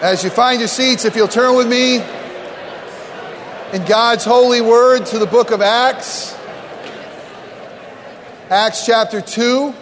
As you find your seats, if you'll turn with me in God's holy word to the book of Acts, Acts chapter 2.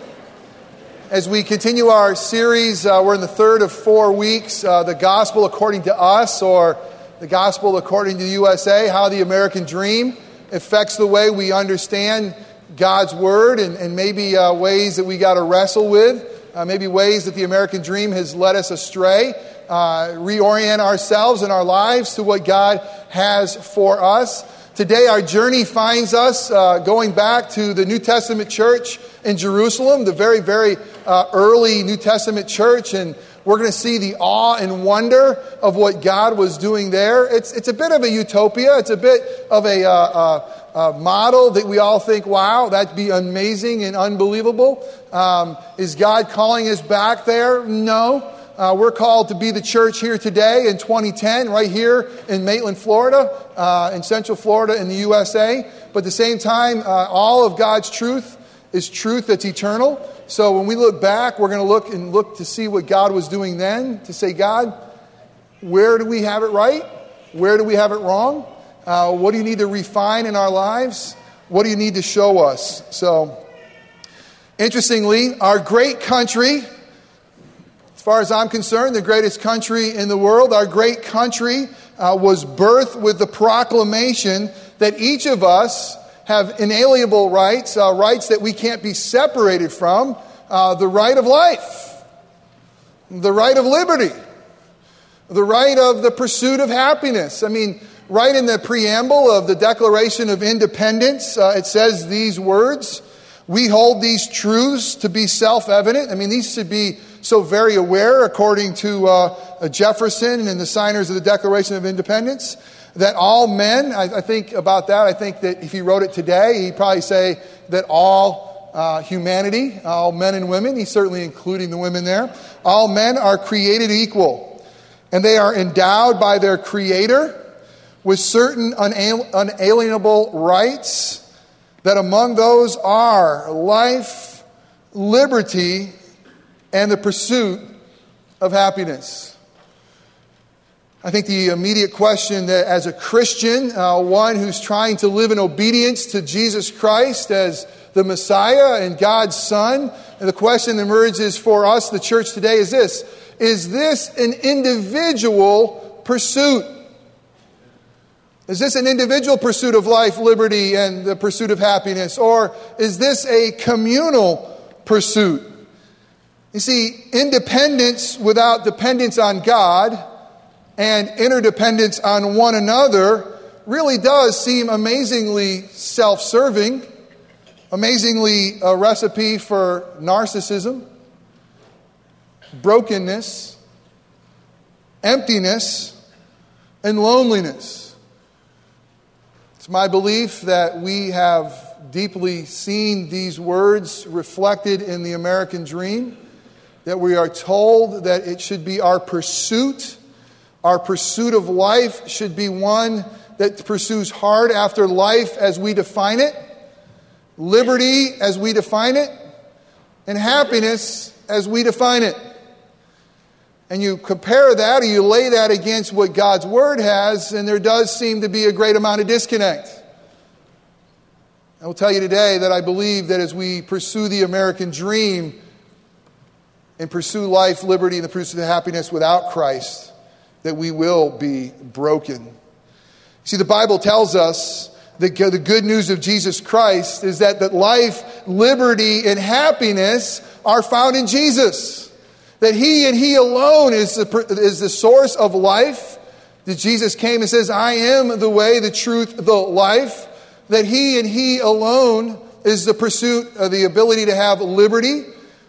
As we continue our series, uh, we're in the third of four weeks, uh, The Gospel According to Us, or The Gospel According to the USA, how the American dream affects the way we understand God's Word and, and maybe uh, ways that we got to wrestle with, uh, maybe ways that the American dream has led us astray uh, reorient ourselves and our lives to what God has for us. Today, our journey finds us uh, going back to the New Testament church in Jerusalem, the very, very uh, early New Testament church, and we're going to see the awe and wonder of what God was doing there. It's, it's a bit of a utopia, it's a bit of a, uh, uh, model that we all think, wow, that'd be amazing and unbelievable. Um, is God calling us back there? No. Uh, we're called to be the church here today in 2010, right here in Maitland, Florida, uh, in Central Florida in the USA. But at the same time, uh, all of God's truth is truth that's eternal. So when we look back, we're going to look and look to see what God was doing then, to say, God, where do we have it right? Where do we have it wrong? Uh, what do you need to refine in our lives? What do you need to show us? So, interestingly, our great country far as I'm concerned, the greatest country in the world. Our great country uh, was birthed with the proclamation that each of us have inalienable rights, uh, rights that we can't be separated from, uh, the right of life, the right of liberty, the right of the pursuit of happiness. I mean, right in the preamble of the Declaration of Independence, uh, it says these words. We hold these truths to be self evident. I mean, these should be so very aware, according to uh, Jefferson and the signers of the Declaration of Independence, that all men, I, I, think about that, I think that if he wrote it today, he'd probably say that all uh, humanity, all men and women, he's certainly including the women there, all men are created equal. And they are endowed by their Creator with certain unalienable rights, that among those are life, liberty, and the pursuit of happiness. I think the immediate question that, as a Christian, uh, one who's trying to live in obedience to Jesus Christ as the Messiah and God's Son, and the question that emerges for us, the church today, is this Is this an individual pursuit? Is this an individual pursuit of life, liberty, and the pursuit of happiness? Or is this a communal pursuit? You see, independence without dependence on God and interdependence on one another really does seem amazingly self serving, amazingly a recipe for narcissism, brokenness, emptiness, and loneliness. It's my belief that we have deeply seen these words reflected in the American dream that we are told that it should be our pursuit. Our pursuit of life should be one that pursues hard after life as we define it, liberty as we define it, and happiness as we define it. And you compare that or you lay that against what God's Word has, and there does seem to be a great amount of disconnect. I will tell you today that I believe that as we pursue the American dream, and pursue life, liberty, and the pursuit of happiness without Christ, that we will be broken. See, the Bible tells us that the good news of Jesus Christ is that, that life, liberty, and happiness are found in Jesus. That He and He alone is the, is the source of life. That Jesus came and says, I am the way, the truth, the life. That He and He alone is the pursuit of the ability to have liberty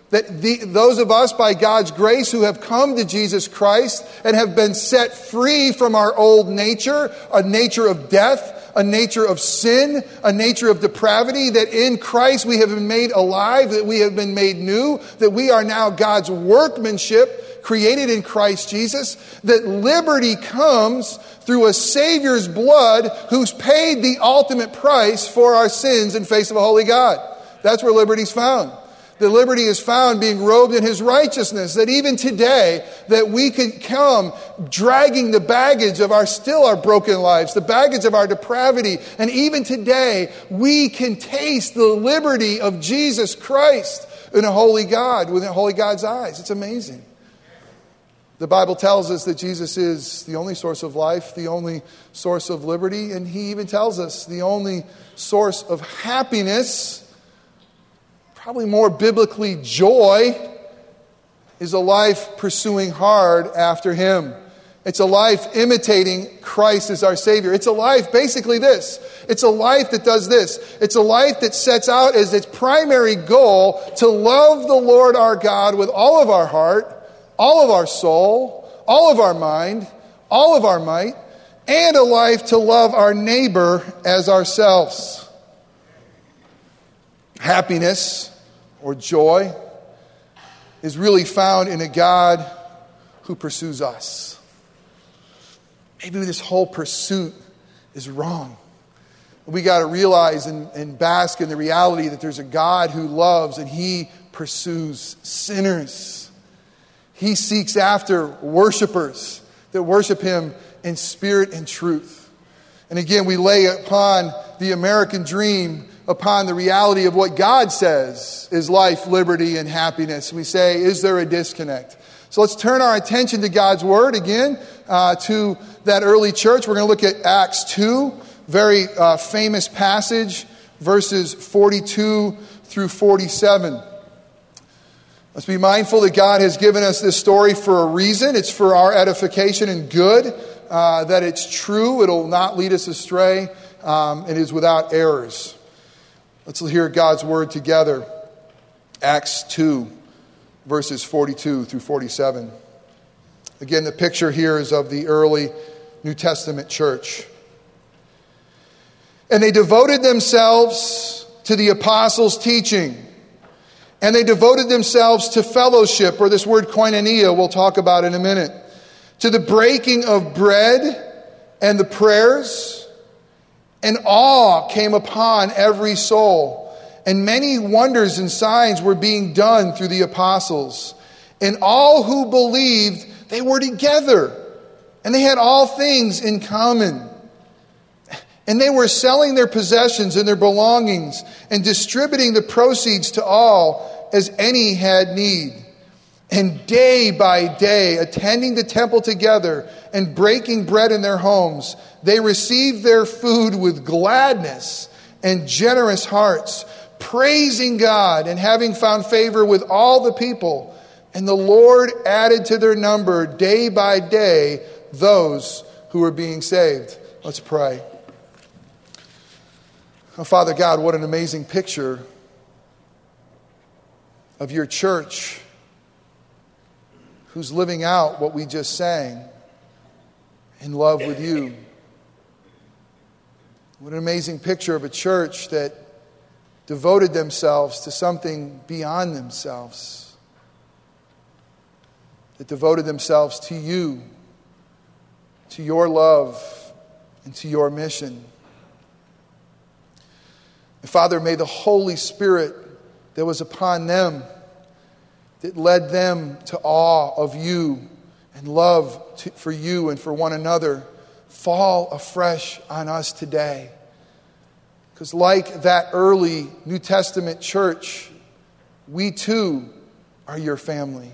that the, those of us, by God's grace, who have come to Jesus Christ and have been set free from our old nature, a nature of death, a nature of sin, a nature of depravity, that in Christ we have been made alive, that we have been made new, that we are now God's workmanship created in Christ Jesus, that liberty comes through a Savior's blood who's paid the ultimate price for our sins in face of a holy God. That's where liberty's found. The liberty is found being robed in his righteousness. That even today, that we could come dragging the baggage of our still our broken lives, the baggage of our depravity. And even today, we can taste the liberty of Jesus Christ in a holy God, with a holy God's eyes. It's amazing. The Bible tells us that Jesus is the only source of life, the only source of liberty, and He even tells us the only source of happiness, probably more biblically joy, is a life pursuing hard after Him. It's a life imitating Christ as our Savior. It's a life, basically, this. It's a life that does this. It's a life that sets out as its primary goal to love the Lord our God with all of our heart all of our soul, all of our mind, all of our might, and a life to love our neighbor as ourselves. Happiness or joy is really found in a God who pursues us. Maybe this whole pursuit is wrong. We got to realize and, and bask in the reality that there's a God who loves and he pursues sinners. He seeks after worshipers that worship Him in spirit and truth. And again, we lay upon the American dream, upon the reality of what God says is life, liberty, and happiness. We say, is there a disconnect? So let's turn our attention to God's Word again, uh, to that early church. We're going to look at Acts 2, very uh, famous passage, verses 42 through 47. Let's be mindful that God has given us this story for a reason. It's for our edification and good, uh, that it's true, it'll not lead us astray, um, it is without errors. Let's hear God's word together. Acts 2, verses 42 through 47. Again, the picture here is of the early New Testament church. And they devoted themselves to the apostles' teaching and they devoted themselves to fellowship, or this word koinonia we'll talk about in a minute, to the breaking of bread and the prayers. And awe came upon every soul. And many wonders and signs were being done through the apostles. And all who believed, they were together. And they had all things in common. And they were selling their possessions and their belongings and distributing the proceeds to all as any had need. And day by day, attending the temple together and breaking bread in their homes, they received their food with gladness and generous hearts, praising God and having found favor with all the people. And the Lord added to their number day by day those who were being saved. Let's pray. Oh, Father God, what an amazing picture of your church who's living out what we just sang in love with you. What an amazing picture of a church that devoted themselves to something beyond themselves, that devoted themselves to you, to your love, and to your mission. And Father, may the Holy Spirit that was upon them, that led them to awe of you and love to, for you and for one another, fall afresh on us today. Because, like that early New Testament church, we too are your family.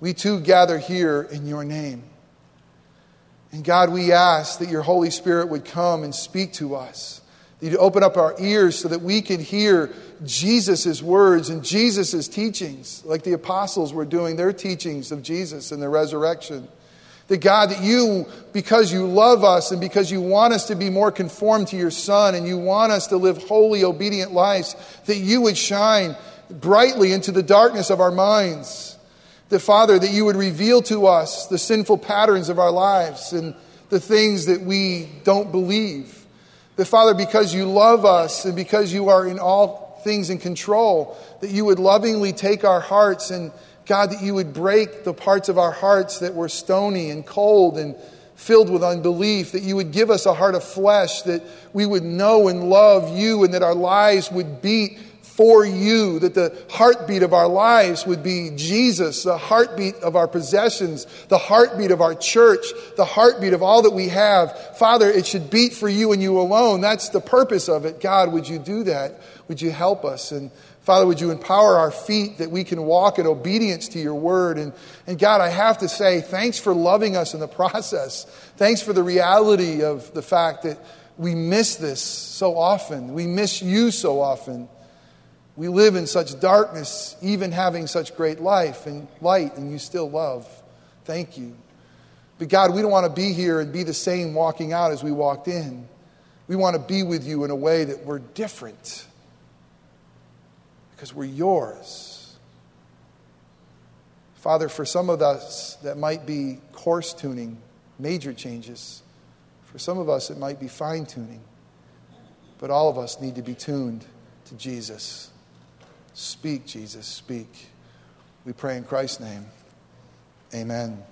We too gather here in your name. And God, we ask that your Holy Spirit would come and speak to us that you to open up our ears so that we can hear Jesus' words and Jesus' teachings, like the apostles were doing their teachings of Jesus and the resurrection. That God, that you, because you love us and because you want us to be more conformed to your Son and you want us to live holy, obedient lives, that you would shine brightly into the darkness of our minds. That, Father, that you would reveal to us the sinful patterns of our lives and the things that we don't believe. That, Father, because you love us and because you are in all things in control, that you would lovingly take our hearts and, God, that you would break the parts of our hearts that were stony and cold and filled with unbelief, that you would give us a heart of flesh, that we would know and love you, and that our lives would beat for you, that the heartbeat of our lives would be Jesus, the heartbeat of our possessions, the heartbeat of our church, the heartbeat of all that we have. Father, it should beat for you and you alone. That's the purpose of it. God, would you do that? Would you help us? And Father, would you empower our feet that we can walk in obedience to your word? And, and God, I have to say, thanks for loving us in the process. Thanks for the reality of the fact that we miss this so often. We miss you so often. We live in such darkness, even having such great life and light, and you still love. Thank you. But God, we don't want to be here and be the same walking out as we walked in. We want to be with you in a way that we're different because we're yours. Father, for some of us, that might be coarse tuning, major changes. For some of us, it might be fine tuning. But all of us need to be tuned to Jesus. Speak, Jesus, speak. We pray in Christ's name. Amen.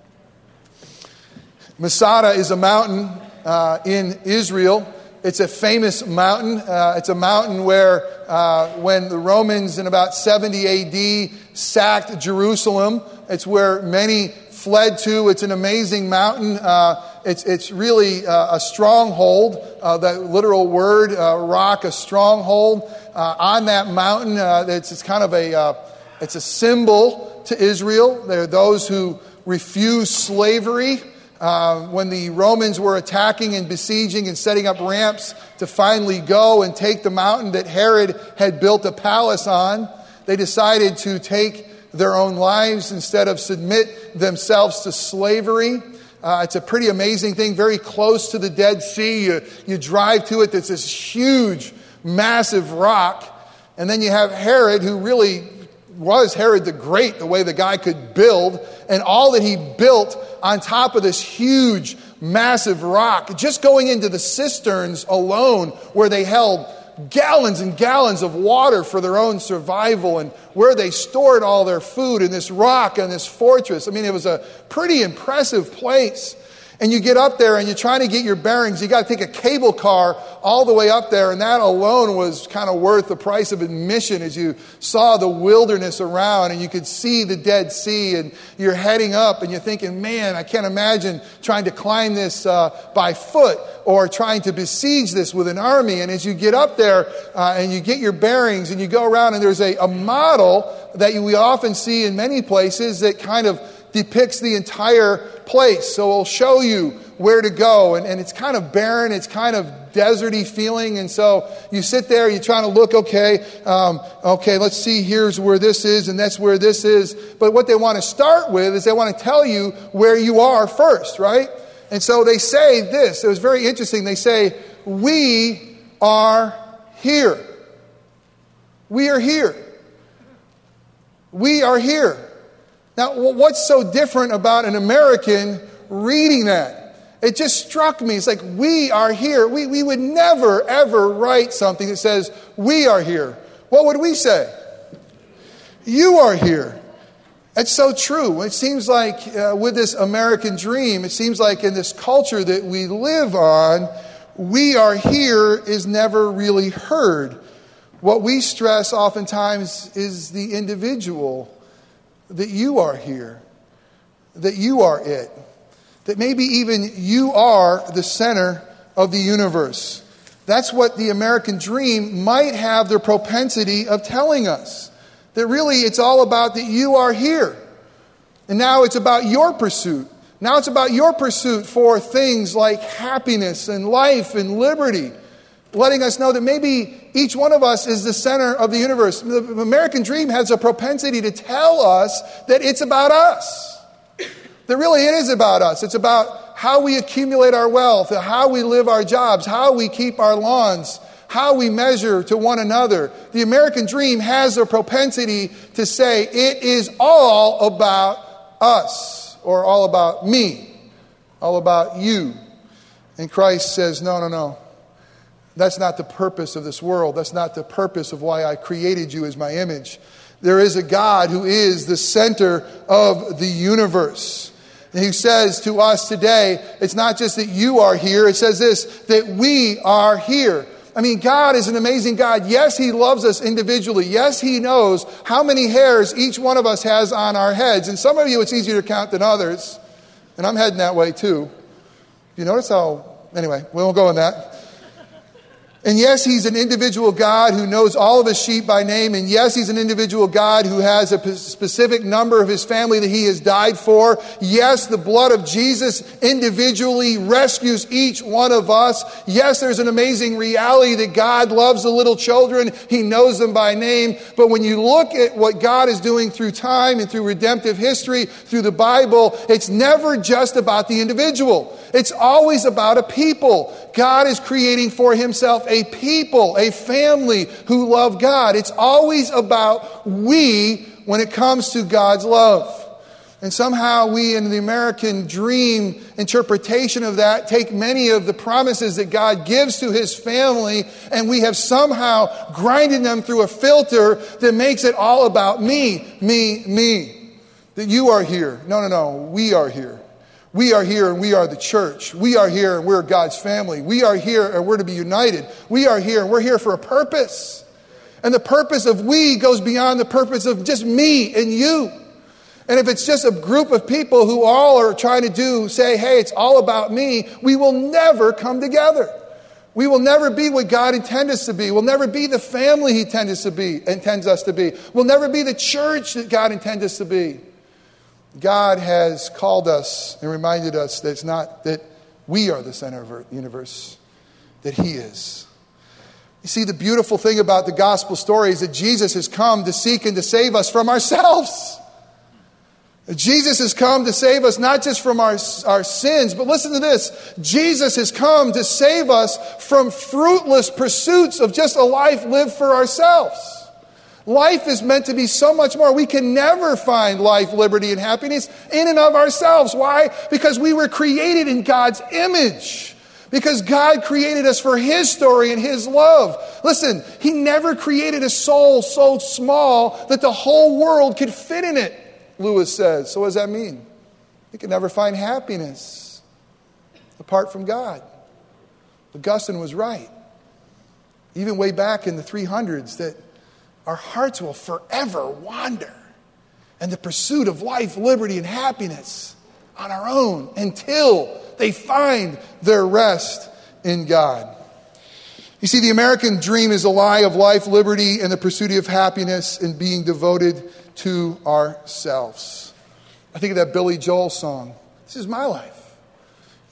Masada is a mountain uh, in Israel. It's a famous mountain. Uh, it's a mountain where, uh, when the Romans in about 70 AD sacked Jerusalem, it's where many fled to. It's an amazing mountain. Uh, it's, it's really uh, a stronghold, uh, that literal word, rock, a stronghold uh, on that mountain. Uh, it's, it's kind of a, uh, it's a symbol to Israel. There are those who refuse slavery. Uh, when the Romans were attacking and besieging and setting up ramps to finally go and take the mountain that Herod had built a palace on, they decided to take their own lives instead of submit themselves to slavery. Uh, it's a pretty amazing thing, very close to the Dead Sea. You, you drive to it, it's this huge massive rock. And then you have Herod, who really was Herod the Great, the way the guy could build, and all that he built on top of this huge, massive rock, just going into the cisterns alone, where they held gallons and gallons of water for their own survival, and where they stored all their food in this rock and this fortress. I mean, it was a pretty impressive place and you get up there and you're trying to get your bearings. You got to take a cable car all the way up there, and that alone was kind of worth the price of admission as you saw the wilderness around and you could see the Dead Sea, and you're heading up and you're thinking, man, I can't imagine trying to climb this uh, by foot or trying to besiege this with an army. And as you get up there uh, and you get your bearings and you go around, and there's a, a model that you, we often see in many places that kind of depicts the entire place. So it'll show you where to go. And, and it's kind of barren, it's kind of deserty feeling. And so you sit there, you're trying to look, okay, um, okay, let's see, here's where this is, and that's where this is. But what they want to start with is they want to tell you where you are first, right? And so they say this. It was very interesting. They say, We are here. We are here. We are here. Now, what's so different about an American reading that? It just struck me. It's like, we are here. We, we would never, ever write something that says, we are here. What would we say? You are here. It's so true. It seems like uh, with this American dream, it seems like in this culture that we live on, we are here is never really heard. What we stress oftentimes is the individual that you are here, that you are it, that maybe even you are the center of the universe. That's what the American dream might have the propensity of telling us. That really it's all about that you are here. And now it's about your pursuit. Now it's about your pursuit for things like happiness and life and liberty letting us know that maybe each one of us is the center of the universe. The American dream has a propensity to tell us that it's about us. That really it is about us. It's about how we accumulate our wealth, how we live our jobs, how we keep our lawns, how we measure to one another. The American dream has a propensity to say it is all about us or all about me, all about you. And Christ says, no, no, no. That's not the purpose of this world. That's not the purpose of why I created you as my image. There is a God who is the center of the universe. And he says to us today, it's not just that you are here, it says this, that we are here. I mean, God is an amazing God. Yes, He loves us individually. Yes, He knows how many hairs each one of us has on our heads. And some of you, it's easier to count than others. And I'm heading that way too. You notice how, anyway, we won't go in that. And yes, he's an individual God who knows all of his sheep by name. And yes, he's an individual God who has a specific number of his family that he has died for. Yes, the blood of Jesus individually rescues each one of us. Yes, there's an amazing reality that God loves the little children. He knows them by name. But when you look at what God is doing through time and through redemptive history, through the Bible, it's never just about the individual. It's always about a people. God is creating for himself a people, a family who love God. It's always about we when it comes to God's love. And somehow we, in the American dream interpretation of that, take many of the promises that God gives to his family and we have somehow grinded them through a filter that makes it all about me, me, me. That you are here. No, no, no. We are here. We are here and we are the church. We are here and we're God's family. We are here and we're to be united. We are here and we're here for a purpose. And the purpose of we goes beyond the purpose of just me and you. And if it's just a group of people who all are trying to do, say, hey, it's all about me, we will never come together. We will never be what God intends us to be. We'll never be the family He intends us to be, intends us to be. We'll never be the church that God intends us to be. God has called us and reminded us that it's not that we are the center of the universe, that He is. You see, the beautiful thing about the gospel story is that Jesus has come to seek and to save us from ourselves. Jesus has come to save us not just from our, our sins, but listen to this Jesus has come to save us from fruitless pursuits of just a life lived for ourselves. Life is meant to be so much more. We can never find life, liberty, and happiness in and of ourselves. Why? Because we were created in God's image. Because God created us for His story and His love. Listen, He never created a soul so small that the whole world could fit in it, Lewis says. So, what does that mean? We can never find happiness apart from God. Augustine was right. Even way back in the 300s, that our hearts will forever wander in the pursuit of life, liberty, and happiness on our own until they find their rest in God. You see, the American dream is a lie of life, liberty, and the pursuit of happiness and being devoted to ourselves. I think of that Billy Joel song. This is my life.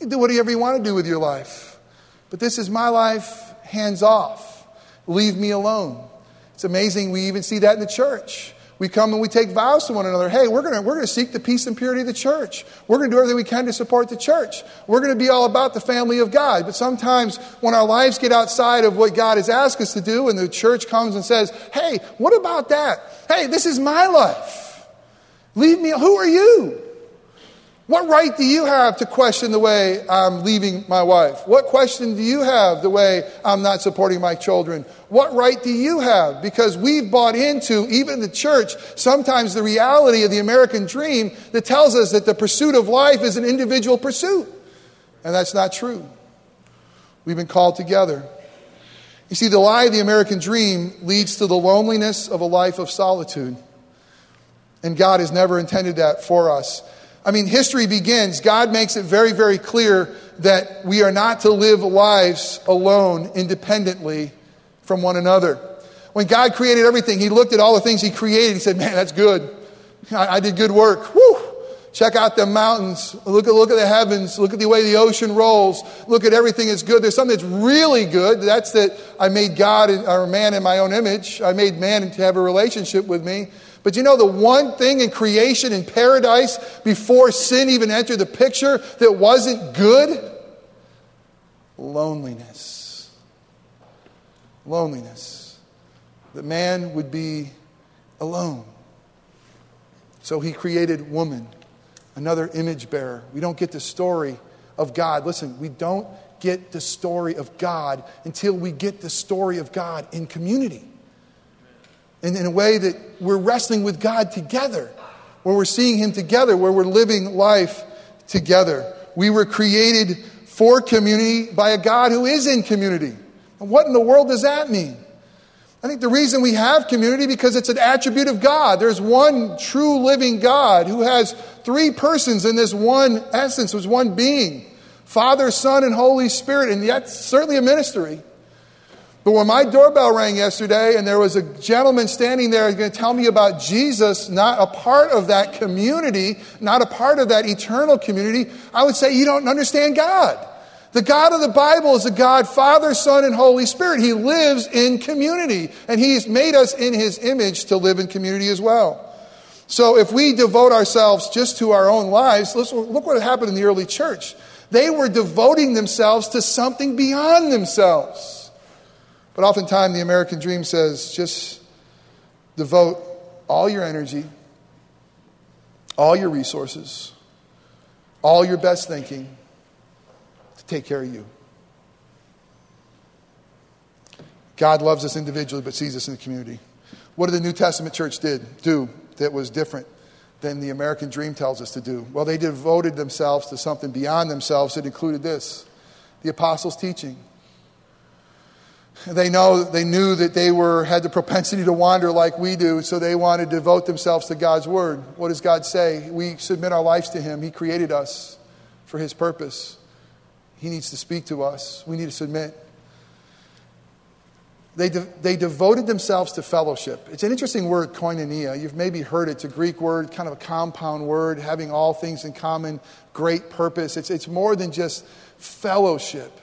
You do whatever you want to do with your life. But this is my life, hands off. Leave me alone. It's amazing we even see that in the church. We come and we take vows to one another. Hey, we're going we're to seek the peace and purity of the church. We're going to do everything we can to support the church. We're going to be all about the family of God. But sometimes when our lives get outside of what God has asked us to do and the church comes and says, hey, what about that? Hey, this is my life. Leave me. Who are you? What right do you have to question the way I'm leaving my wife? What question do you have the way I'm not supporting my children? What right do you have? Because we've bought into, even the church, sometimes the reality of the American dream that tells us that the pursuit of life is an individual pursuit. And that's not true. We've been called together. You see, the lie of the American dream leads to the loneliness of a life of solitude. And God has never intended that for us. I mean, history begins. God makes it very, very clear that we are not to live lives alone, independently from one another. When God created everything, He looked at all the things He created. He said, Man, that's good. I, I did good work. Woo! Check out the mountains. Look at, look at the heavens. Look at the way the ocean rolls. Look at everything that's good. There's something that's really good. That's that I made God or man in my own image. I made man to have a relationship with me. But you know the one thing in creation in paradise before sin even entered the picture that wasn't good? Loneliness. Loneliness. That man would be alone. So he created woman, another image bearer. We don't get the story of God. Listen, we don't get the story of God until we get the story of God in community in, in a way that we're wrestling with God together, where we're seeing Him together, where we're living life together. We were created for community by a God who is in community. And what in the world does that mean? I think the reason we have community because it's an attribute of God. There's one true living God who has three persons in this one essence, was one being. Father, Son, and Holy Spirit, and that's certainly a ministry. But when my doorbell rang yesterday and there was a gentleman standing there going to tell me about Jesus, not a part of that community, not a part of that eternal community, I would say, You don't understand God. The God of the Bible is a God, Father, Son, and Holy Spirit. He lives in community, and He's made us in His image to live in community as well. So if we devote ourselves just to our own lives, look what happened in the early church. They were devoting themselves to something beyond themselves. But oftentimes the American dream says just devote all your energy, all your resources, all your best thinking to take care of you. God loves us individually, but sees us in the community. What did the New Testament church did do that was different than the American dream tells us to do? Well, they devoted themselves to something beyond themselves that included this the apostles' teaching. They know they knew that they were had the propensity to wander like we do, so they wanted to devote themselves to God's word. What does God say? We submit our lives to Him. He created us for His purpose. He needs to speak to us. We need to submit. They, de- they devoted themselves to fellowship. It's an interesting word, koinonia. You've maybe heard it. It's a Greek word, kind of a compound word, having all things in common, great purpose. It's, it's more than just fellowship.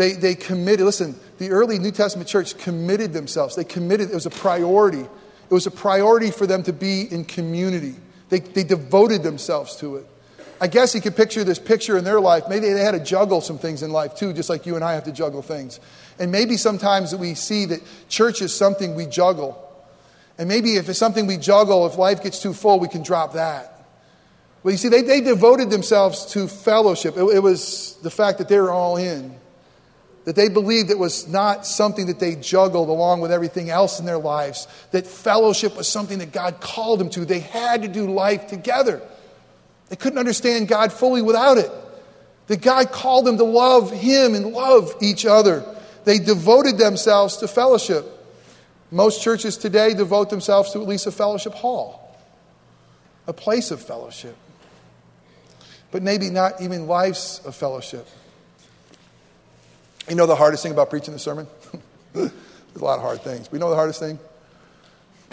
They, they committed, listen, the early New Testament church committed themselves. They committed, it was a priority. It was a priority for them to be in community. They, they devoted themselves to it. I guess you could picture this picture in their life. Maybe they had to juggle some things in life too, just like you and I have to juggle things. And maybe sometimes we see that church is something we juggle. And maybe if it's something we juggle, if life gets too full, we can drop that. Well, you see, they, they devoted themselves to fellowship. It, it was the fact that they were all in. That they believed it was not something that they juggled along with everything else in their lives. That fellowship was something that God called them to. They had to do life together. They couldn't understand God fully without it. That God called them to love Him and love each other. They devoted themselves to fellowship. Most churches today devote themselves to at least a fellowship hall, a place of fellowship, but maybe not even lives of fellowship. You know the hardest thing about preaching the sermon? There's a lot of hard things. We know the hardest thing?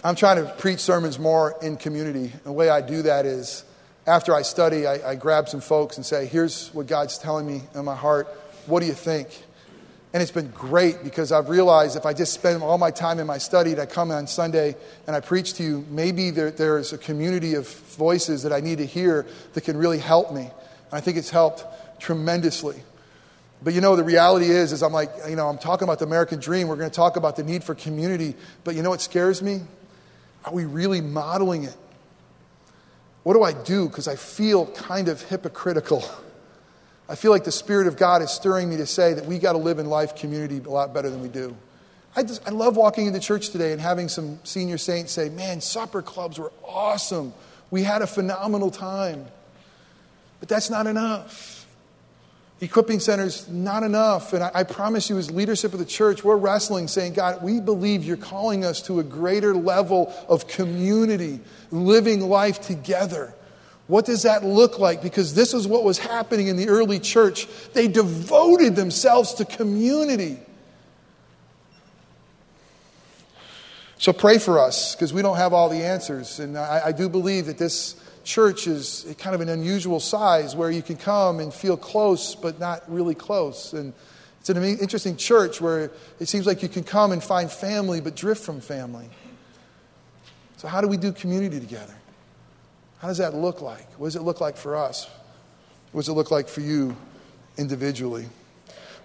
I'm trying to preach sermons more in community. And the way I do that is after I study, I, I grab some folks and say, Here's what God's telling me in my heart. What do you think? And it's been great because I've realized if I just spend all my time in my study and I come on Sunday and I preach to you, maybe there, there's a community of voices that I need to hear that can really help me. And I think it's helped tremendously. But you know, the reality is, is I'm like, you know, I'm talking about the American dream. We're going to talk about the need for community. But you know what scares me? Are we really modeling it? What do I do? Because I feel kind of hypocritical. I feel like the Spirit of God is stirring me to say that we got to live in life community a lot better than we do. I, just, I love walking into church today and having some senior saints say, Man, supper clubs were awesome. We had a phenomenal time. But that's not enough. Equipping centers, not enough. And I, I, promise you, as leadership of the church, we're wrestling saying, God, we believe you're calling us to a greater level of community, living life together. What does that look like? Because this is what was happening in the early church. They devoted themselves to community. So pray for us because we don't have all the answers. And I, I do believe that this church is kind of an unusual size where you can come and feel close, but not really close. And it's an interesting church where it seems like you can come and find family, but drift from family. So, how do we do community together? How does that look like? What does it look like for us? What does it look like for you individually?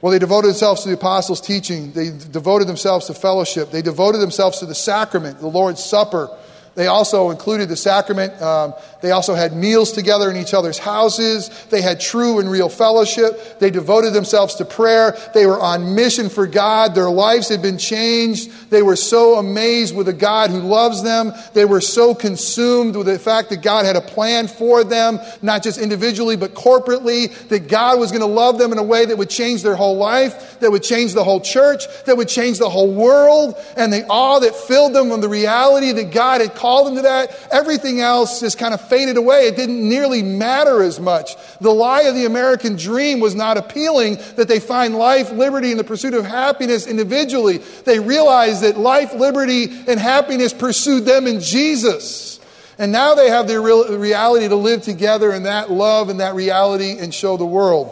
Well, they devoted themselves to the apostles' teaching. They devoted themselves to fellowship. They devoted themselves to the sacrament, the Lord's Supper They also included the sacrament. Um, they also had meals together in each other's houses. They had true and real fellowship. They devoted themselves to prayer. They were on mission for God. Their lives had been changed. They were so amazed with a God who loves them. They were so consumed with the fact that God had a plan for them, not just individually, but corporately, that God was going to love them in a way that would change their whole life, that would change the whole church, that would change the whole world. And the awe that filled them from the reality that God had called them to that, everything else just kind of faded away. It didn't nearly matter as much. The lie of the American dream was not appealing that they find life, liberty, and the pursuit of happiness individually. They realized that life, liberty, and happiness pursued them in Jesus. And now they have the real reality to live together in that love and that reality and show the world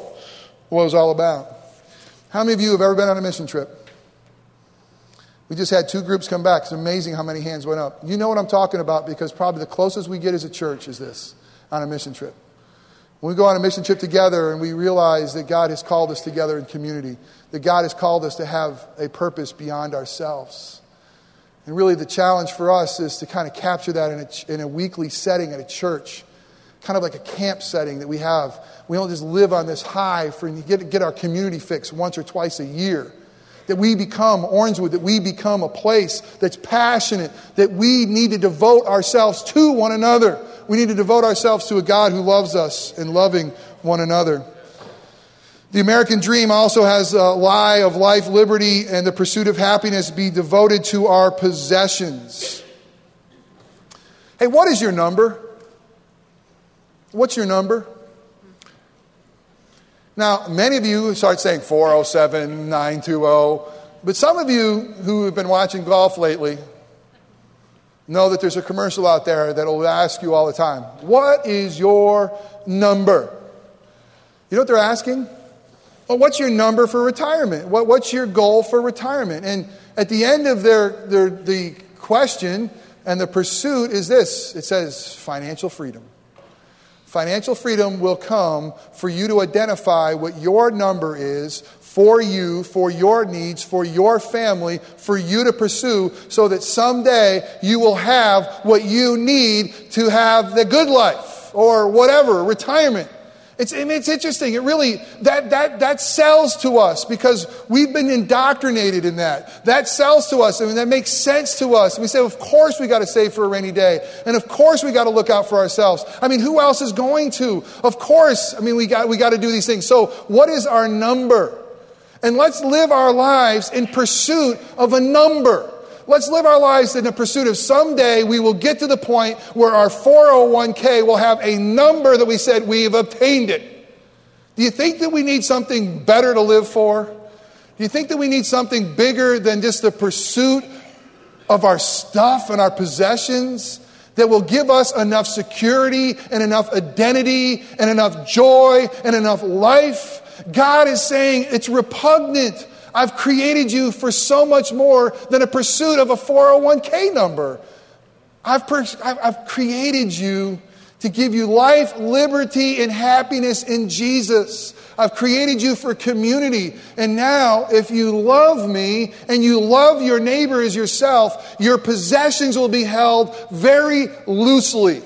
what it was all about. How many of you have ever been on a mission trip? We just had two groups come back. It's amazing how many hands went up. You know what I'm talking about because probably the closest we get as a church is this on a mission trip. When we go on a mission trip together and we realize that God has called us together in community, that God has called us to have a purpose beyond ourselves. And really, the challenge for us is to kind of capture that in a, in a weekly setting at a church, kind of like a camp setting that we have. We don't just live on this high for get, get our community fix once or twice a year that we become Orangewood, that we become a place that's passionate, that we need to devote ourselves to one another. We need to devote ourselves to a God who loves us and loving one another. The American dream also has a lie of life, liberty, and the pursuit of happiness be devoted to our possessions. Hey, what is your number? What's your number? Now, many of you start saying 407, 920, but some of you who have been watching golf lately know that there's a commercial out there that will ask you all the time, What is your number? You know what they're asking? Well, what's your number for retirement? What, what's your goal for retirement? And at the end of their, their, the question and the pursuit is this it says financial freedom. Financial freedom will come for you to identify what your number is for you, for your needs, for your family, for you to pursue, so that someday you will have what you need to have the good life or whatever, retirement. It's, it's interesting. It really, that, that, that sells to us because we've been indoctrinated in that. That sells to us and that makes sense to us. And we say, of course we got to save for a rainy day. And of course we got to look out for ourselves. I mean, who else is going to? Of course, I mean, we got, we got to do these things. So what is our number? And let's live our lives in pursuit of a number. Let's live our lives in the pursuit of someday we will get to the point where our 401k will have a number that we said we've obtained it. Do you think that we need something better to live for? Do you think that we need something bigger than just the pursuit of our stuff and our possessions that will give us enough security and enough identity and enough joy and enough life? God is saying it's repugnant I've created you for so much more than a pursuit of a 401k number. I've, pers- I've, I've created you to give you life, liberty, and happiness in Jesus. I've created you for community. And now, if you love me and you love your neighbor as yourself, your possessions will be held very loosely.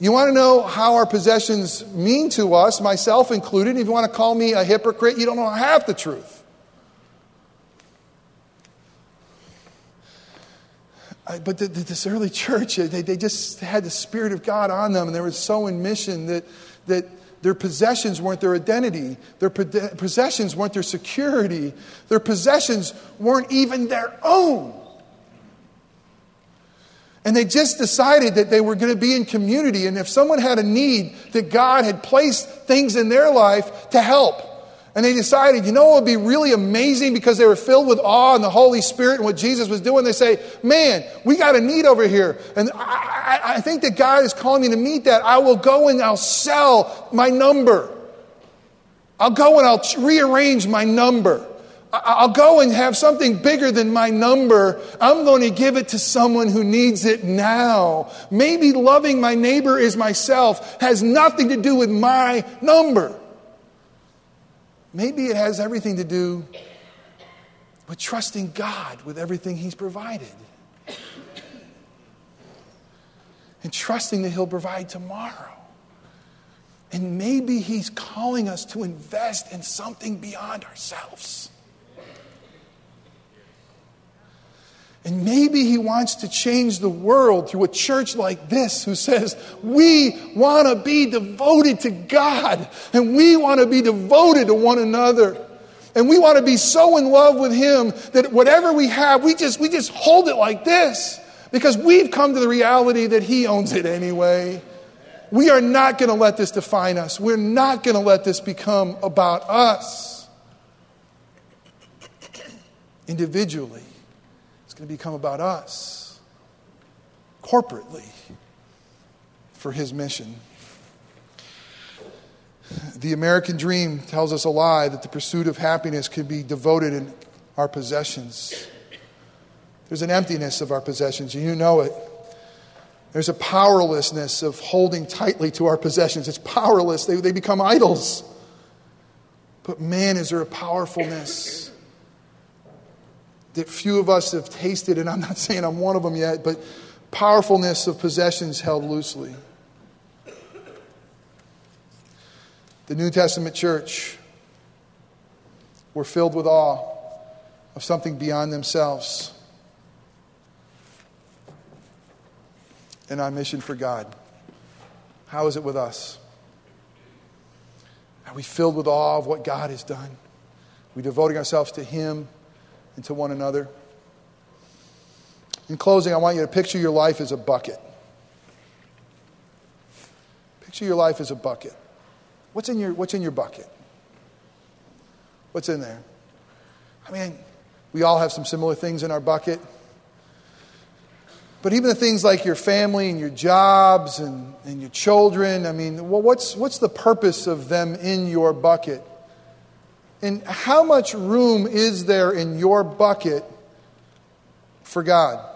You want to know how our possessions mean to us, myself included? If you want to call me a hypocrite, you don't know half the truth. but this early church, uh, they, they just had the Spirit of God on them, and they were so in mission that, that their possessions weren't their identity. Their possessions weren't their security. Their possessions weren't even their own. And they just decided that they were going to be in community. And if someone had a need, that God had placed things in their life to help. And they decided, you know what would be really amazing because they were filled with awe and the Holy Spirit and what Jesus was doing? They say, man, we got a need over here. And I, I, I think that God is calling me to meet that. I will go and I'll sell my number. I'll go and I'll rearrange my number. I'll go and have something bigger than my number. I'm going to give it to someone who needs it now. Maybe loving my neighbor as myself has nothing to do with my number. Maybe it has everything to do with trusting God with everything He's provided. and trusting that He'll provide tomorrow. And maybe He's calling us to invest in something beyond ourselves. And maybe he wants to change the world through a church like this who says, we want to be devoted to God and we want to be devoted to one another. And we want to be so in love with him that whatever we have, we just, we just hold it like this because we've come to the reality that he owns it anyway. We are not going to let this define us. We're not going to let this become about us individually going to become about us corporately for his mission. The American dream tells us a lie that the pursuit of happiness can be devoted in our possessions. There's an emptiness of our possessions, and you know it. There's a powerlessness of holding tightly to our possessions. It's powerless, they, they become idols. But man, is there a powerfulness that few of us have tasted, and I'm not saying I'm one of them yet, but powerfulness of possessions held loosely. The New Testament church were filled with awe of something beyond themselves and on mission for God. How is it with us? Are we filled with awe of what God has done? Are we devoting ourselves to Him? And to one another. In closing, I want you to picture your life as a bucket. Picture your life as a bucket. What's in your, what's in your bucket? What's in there? I mean, we all have some similar things in our bucket. But even the things like your family and your jobs and, and your children, I mean, well, what's, what's the purpose of them in your bucket? And how much room is there in your bucket for God?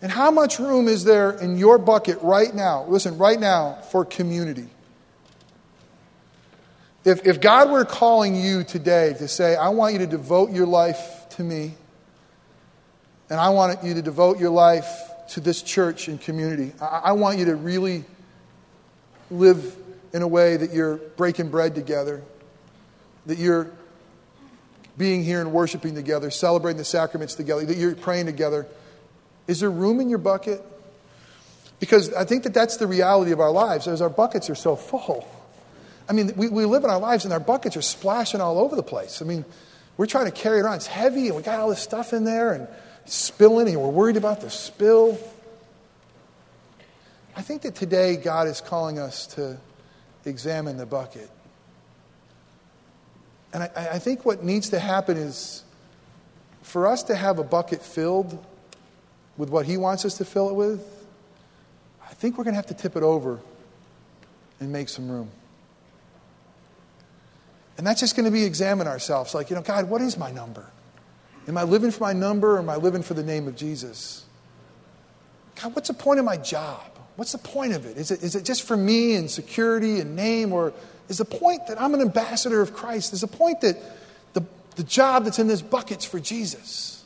And how much room is there in your bucket right now? Listen, right now, for community. If, if God were calling you today to say, I want you to devote your life to me, and I want you to devote your life to this church and community, I, I want you to really live in a way that you're breaking bread together, that you're being here and worshiping together, celebrating the sacraments together, that you're praying together. Is there room in your bucket? Because I think that that's the reality of our lives, as our buckets are so full. I mean, we, we live in our lives and our buckets are splashing all over the place. I mean, we're trying to carry it around. It's heavy and we got all this stuff in there and spilling and we're worried about the spill. I think that today God is calling us to examine the bucket. And I, I think what needs to happen is for us to have a bucket filled with what He wants us to fill it with, I think we're going to have to tip it over and make some room. And that's just going to be examine ourselves like, you know, God, what is my number? Am I living for my number or am I living for the name of Jesus? God, what's the point of my job? What's the point of it? Is, it? is it just for me and security and name? Or is the point that I'm an ambassador of Christ? Is the point that the, the job that's in this bucket's for Jesus?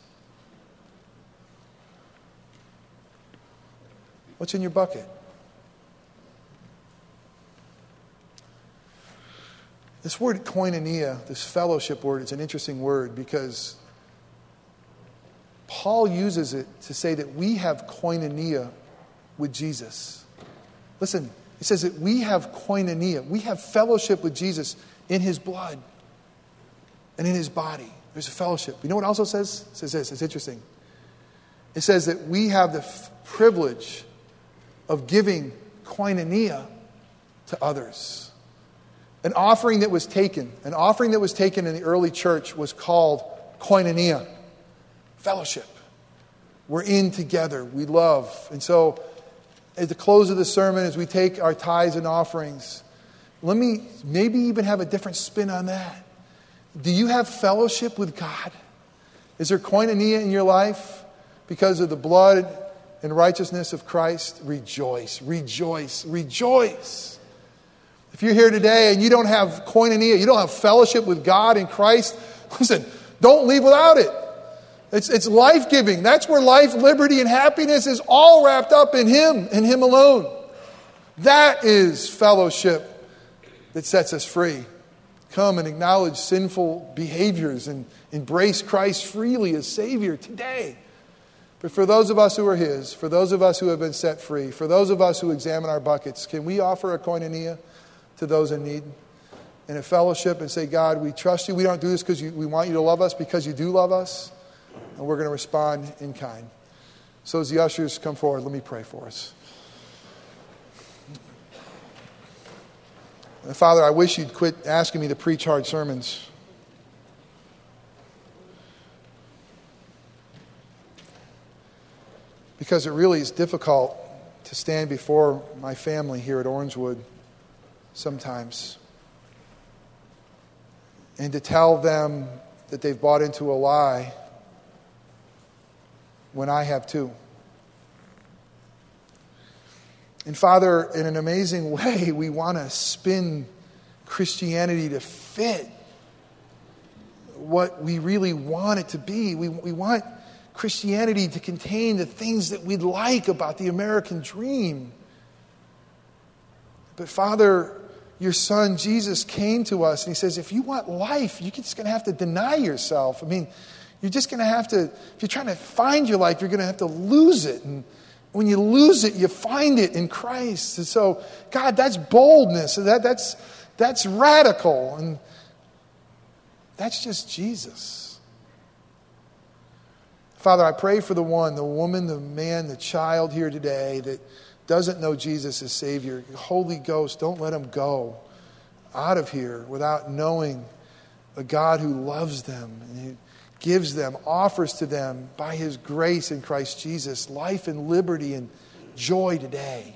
What's in your bucket? This word koinonia, this fellowship word, is an interesting word because Paul uses it to say that we have koinonia with Jesus. Listen, it says that we have koinonia, we have fellowship with Jesus in his blood and in his body. There's a fellowship. You know what it also says? It says this, it's interesting. It says that we have the f- privilege of giving koinonia to others. An offering that was taken, an offering that was taken in the early church was called koinonia, fellowship. We're in together, we love. And so at the close of the sermon, as we take our tithes and offerings, let me maybe even have a different spin on that. Do you have fellowship with God? Is there koinonia in your life because of the blood and righteousness of Christ? Rejoice, rejoice, rejoice. If you're here today and you don't have koinonia, you don't have fellowship with God in Christ, listen, don't leave without it. It's, it's life giving. That's where life, liberty, and happiness is all wrapped up in Him and Him alone. That is fellowship that sets us free. Come and acknowledge sinful behaviors and embrace Christ freely as Savior today. But for those of us who are His, for those of us who have been set free, for those of us who examine our buckets, can we offer a koinonia to those in need? In a fellowship and say, God, we trust you. We don't do this because we want you to love us, because you do love us. And we're going to respond in kind. So as the ushers come forward, let me pray for us. Father, I wish you'd quit asking me to preach hard sermons. Because it really is difficult to stand before my family here at Orangewood sometimes and to tell them that they've bought into a lie when I have too. And Father, in an amazing way, we want to spin Christianity to fit what we really want it to be. We, we want Christianity to contain the things that we'd like about the American dream. But Father, your son Jesus came to us and he says, if you want life, you're just going to have to deny yourself. I mean, you're just going to have to, if you're trying to find your life, you're going to have to lose it. And when you lose it, you find it in Christ. And so, God, that's boldness. That, that's, that's radical. And that's just Jesus. Father, I pray for the one, the woman, the man, the child here today that doesn't know Jesus as Savior. Holy Ghost, don't let them go out of here without knowing a God who loves them gives them, offers to them by His grace in Christ Jesus life and liberty and joy today.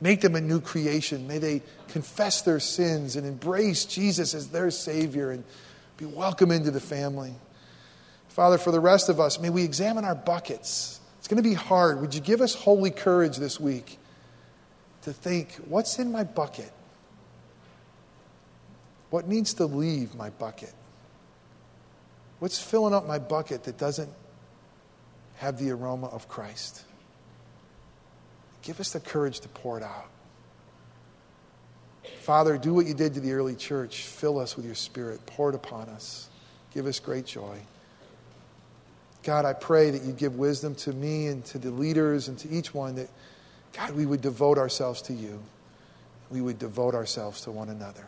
Make them a new creation. May they confess their sins and embrace Jesus as their Savior and be welcome into the family. Father, for the rest of us, may we examine our buckets. It's going to be hard. Would you give us holy courage this week to think, what's in my bucket? What needs to leave my bucket? What's filling up my bucket that doesn't have the aroma of Christ? Give us the courage to pour it out. Father, do what you did to the early church. Fill us with your spirit. Pour it upon us. Give us great joy. God, I pray that you give wisdom to me and to the leaders and to each one that, God, we would devote ourselves to you. We would devote ourselves to one another.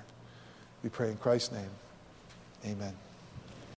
We pray in Christ's name. Amen.